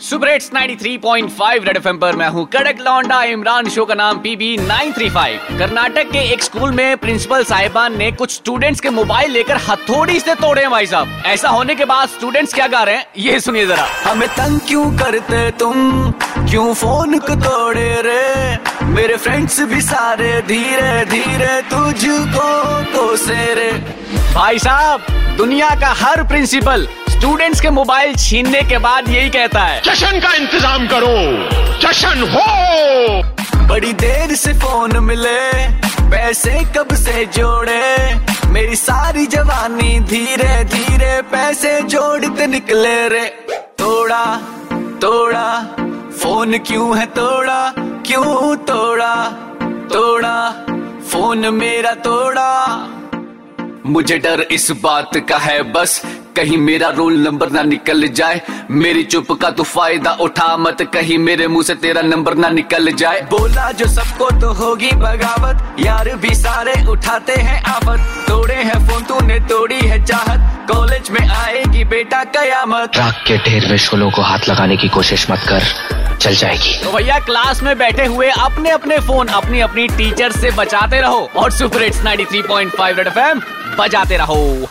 Super hits 93.5 red FM पर मैं हूँ कड़क लौंडा इमरान शो का नाम पीबी 935 कर्नाटक के एक स्कूल में प्रिंसिपल साहिबान ने कुछ स्टूडेंट्स के मोबाइल लेकर हथौड़ी से तोड़े हैं भाई साहब। ऐसा होने के बाद स्टूडेंट्स क्या गा रहे हैं? ये सुनिए जरा। हमें तंग क्यों करते तुम? क्यों फ़ोन को तोड़े रे? मेरे फ्रेंड्स भी सारे धीरे धीरे तुझको कोसे रे। भाई साहब दुनिया का हर प्रिंसिपल स्टूडेंट्स के मोबाइल छीनने के बाद यही कहता है। जश्न का इंतज़ाम करो। जश्न हो! बड़ी देर से फ़ोन मिले पैसे कब से जोड़े? मेरी सारी जवानी धीरे धीरे पैसे जोड़ते निकले रे। तोड़ा तोड़ा फ़ोन क्यों है तोड़ा? क्यों तोड़ा? तोड़ा फ़ोन मेरा तोड़ा। मुझे डर इस बात का है बस कहीं मेरा रोल नंबर ना निकल जाए। मेरी चुप का तू फ़ायदा उठा मत। कहीं मेरे मुँह से तेरा नंबर ना निकल जाए। बोला जो सबको तो होगी बगावत। यार भी सारे उठाते हैं आफत। तोड़े हैं फ़ोन तूने तोड़ी है चाहत। कॉलेज में आएगी बेटा कयामत। राख के ढेर में शोलों को हाथ लगाने की कोशिश मत कर। चल जाएगी। तो भैया क्लास में बैठे हुए अपने अपने फ़ोन अपनी अपनी टीचर से बचाते रहो। और सुपर हिट्स 93.5 रेड एफएम बजाते रहो।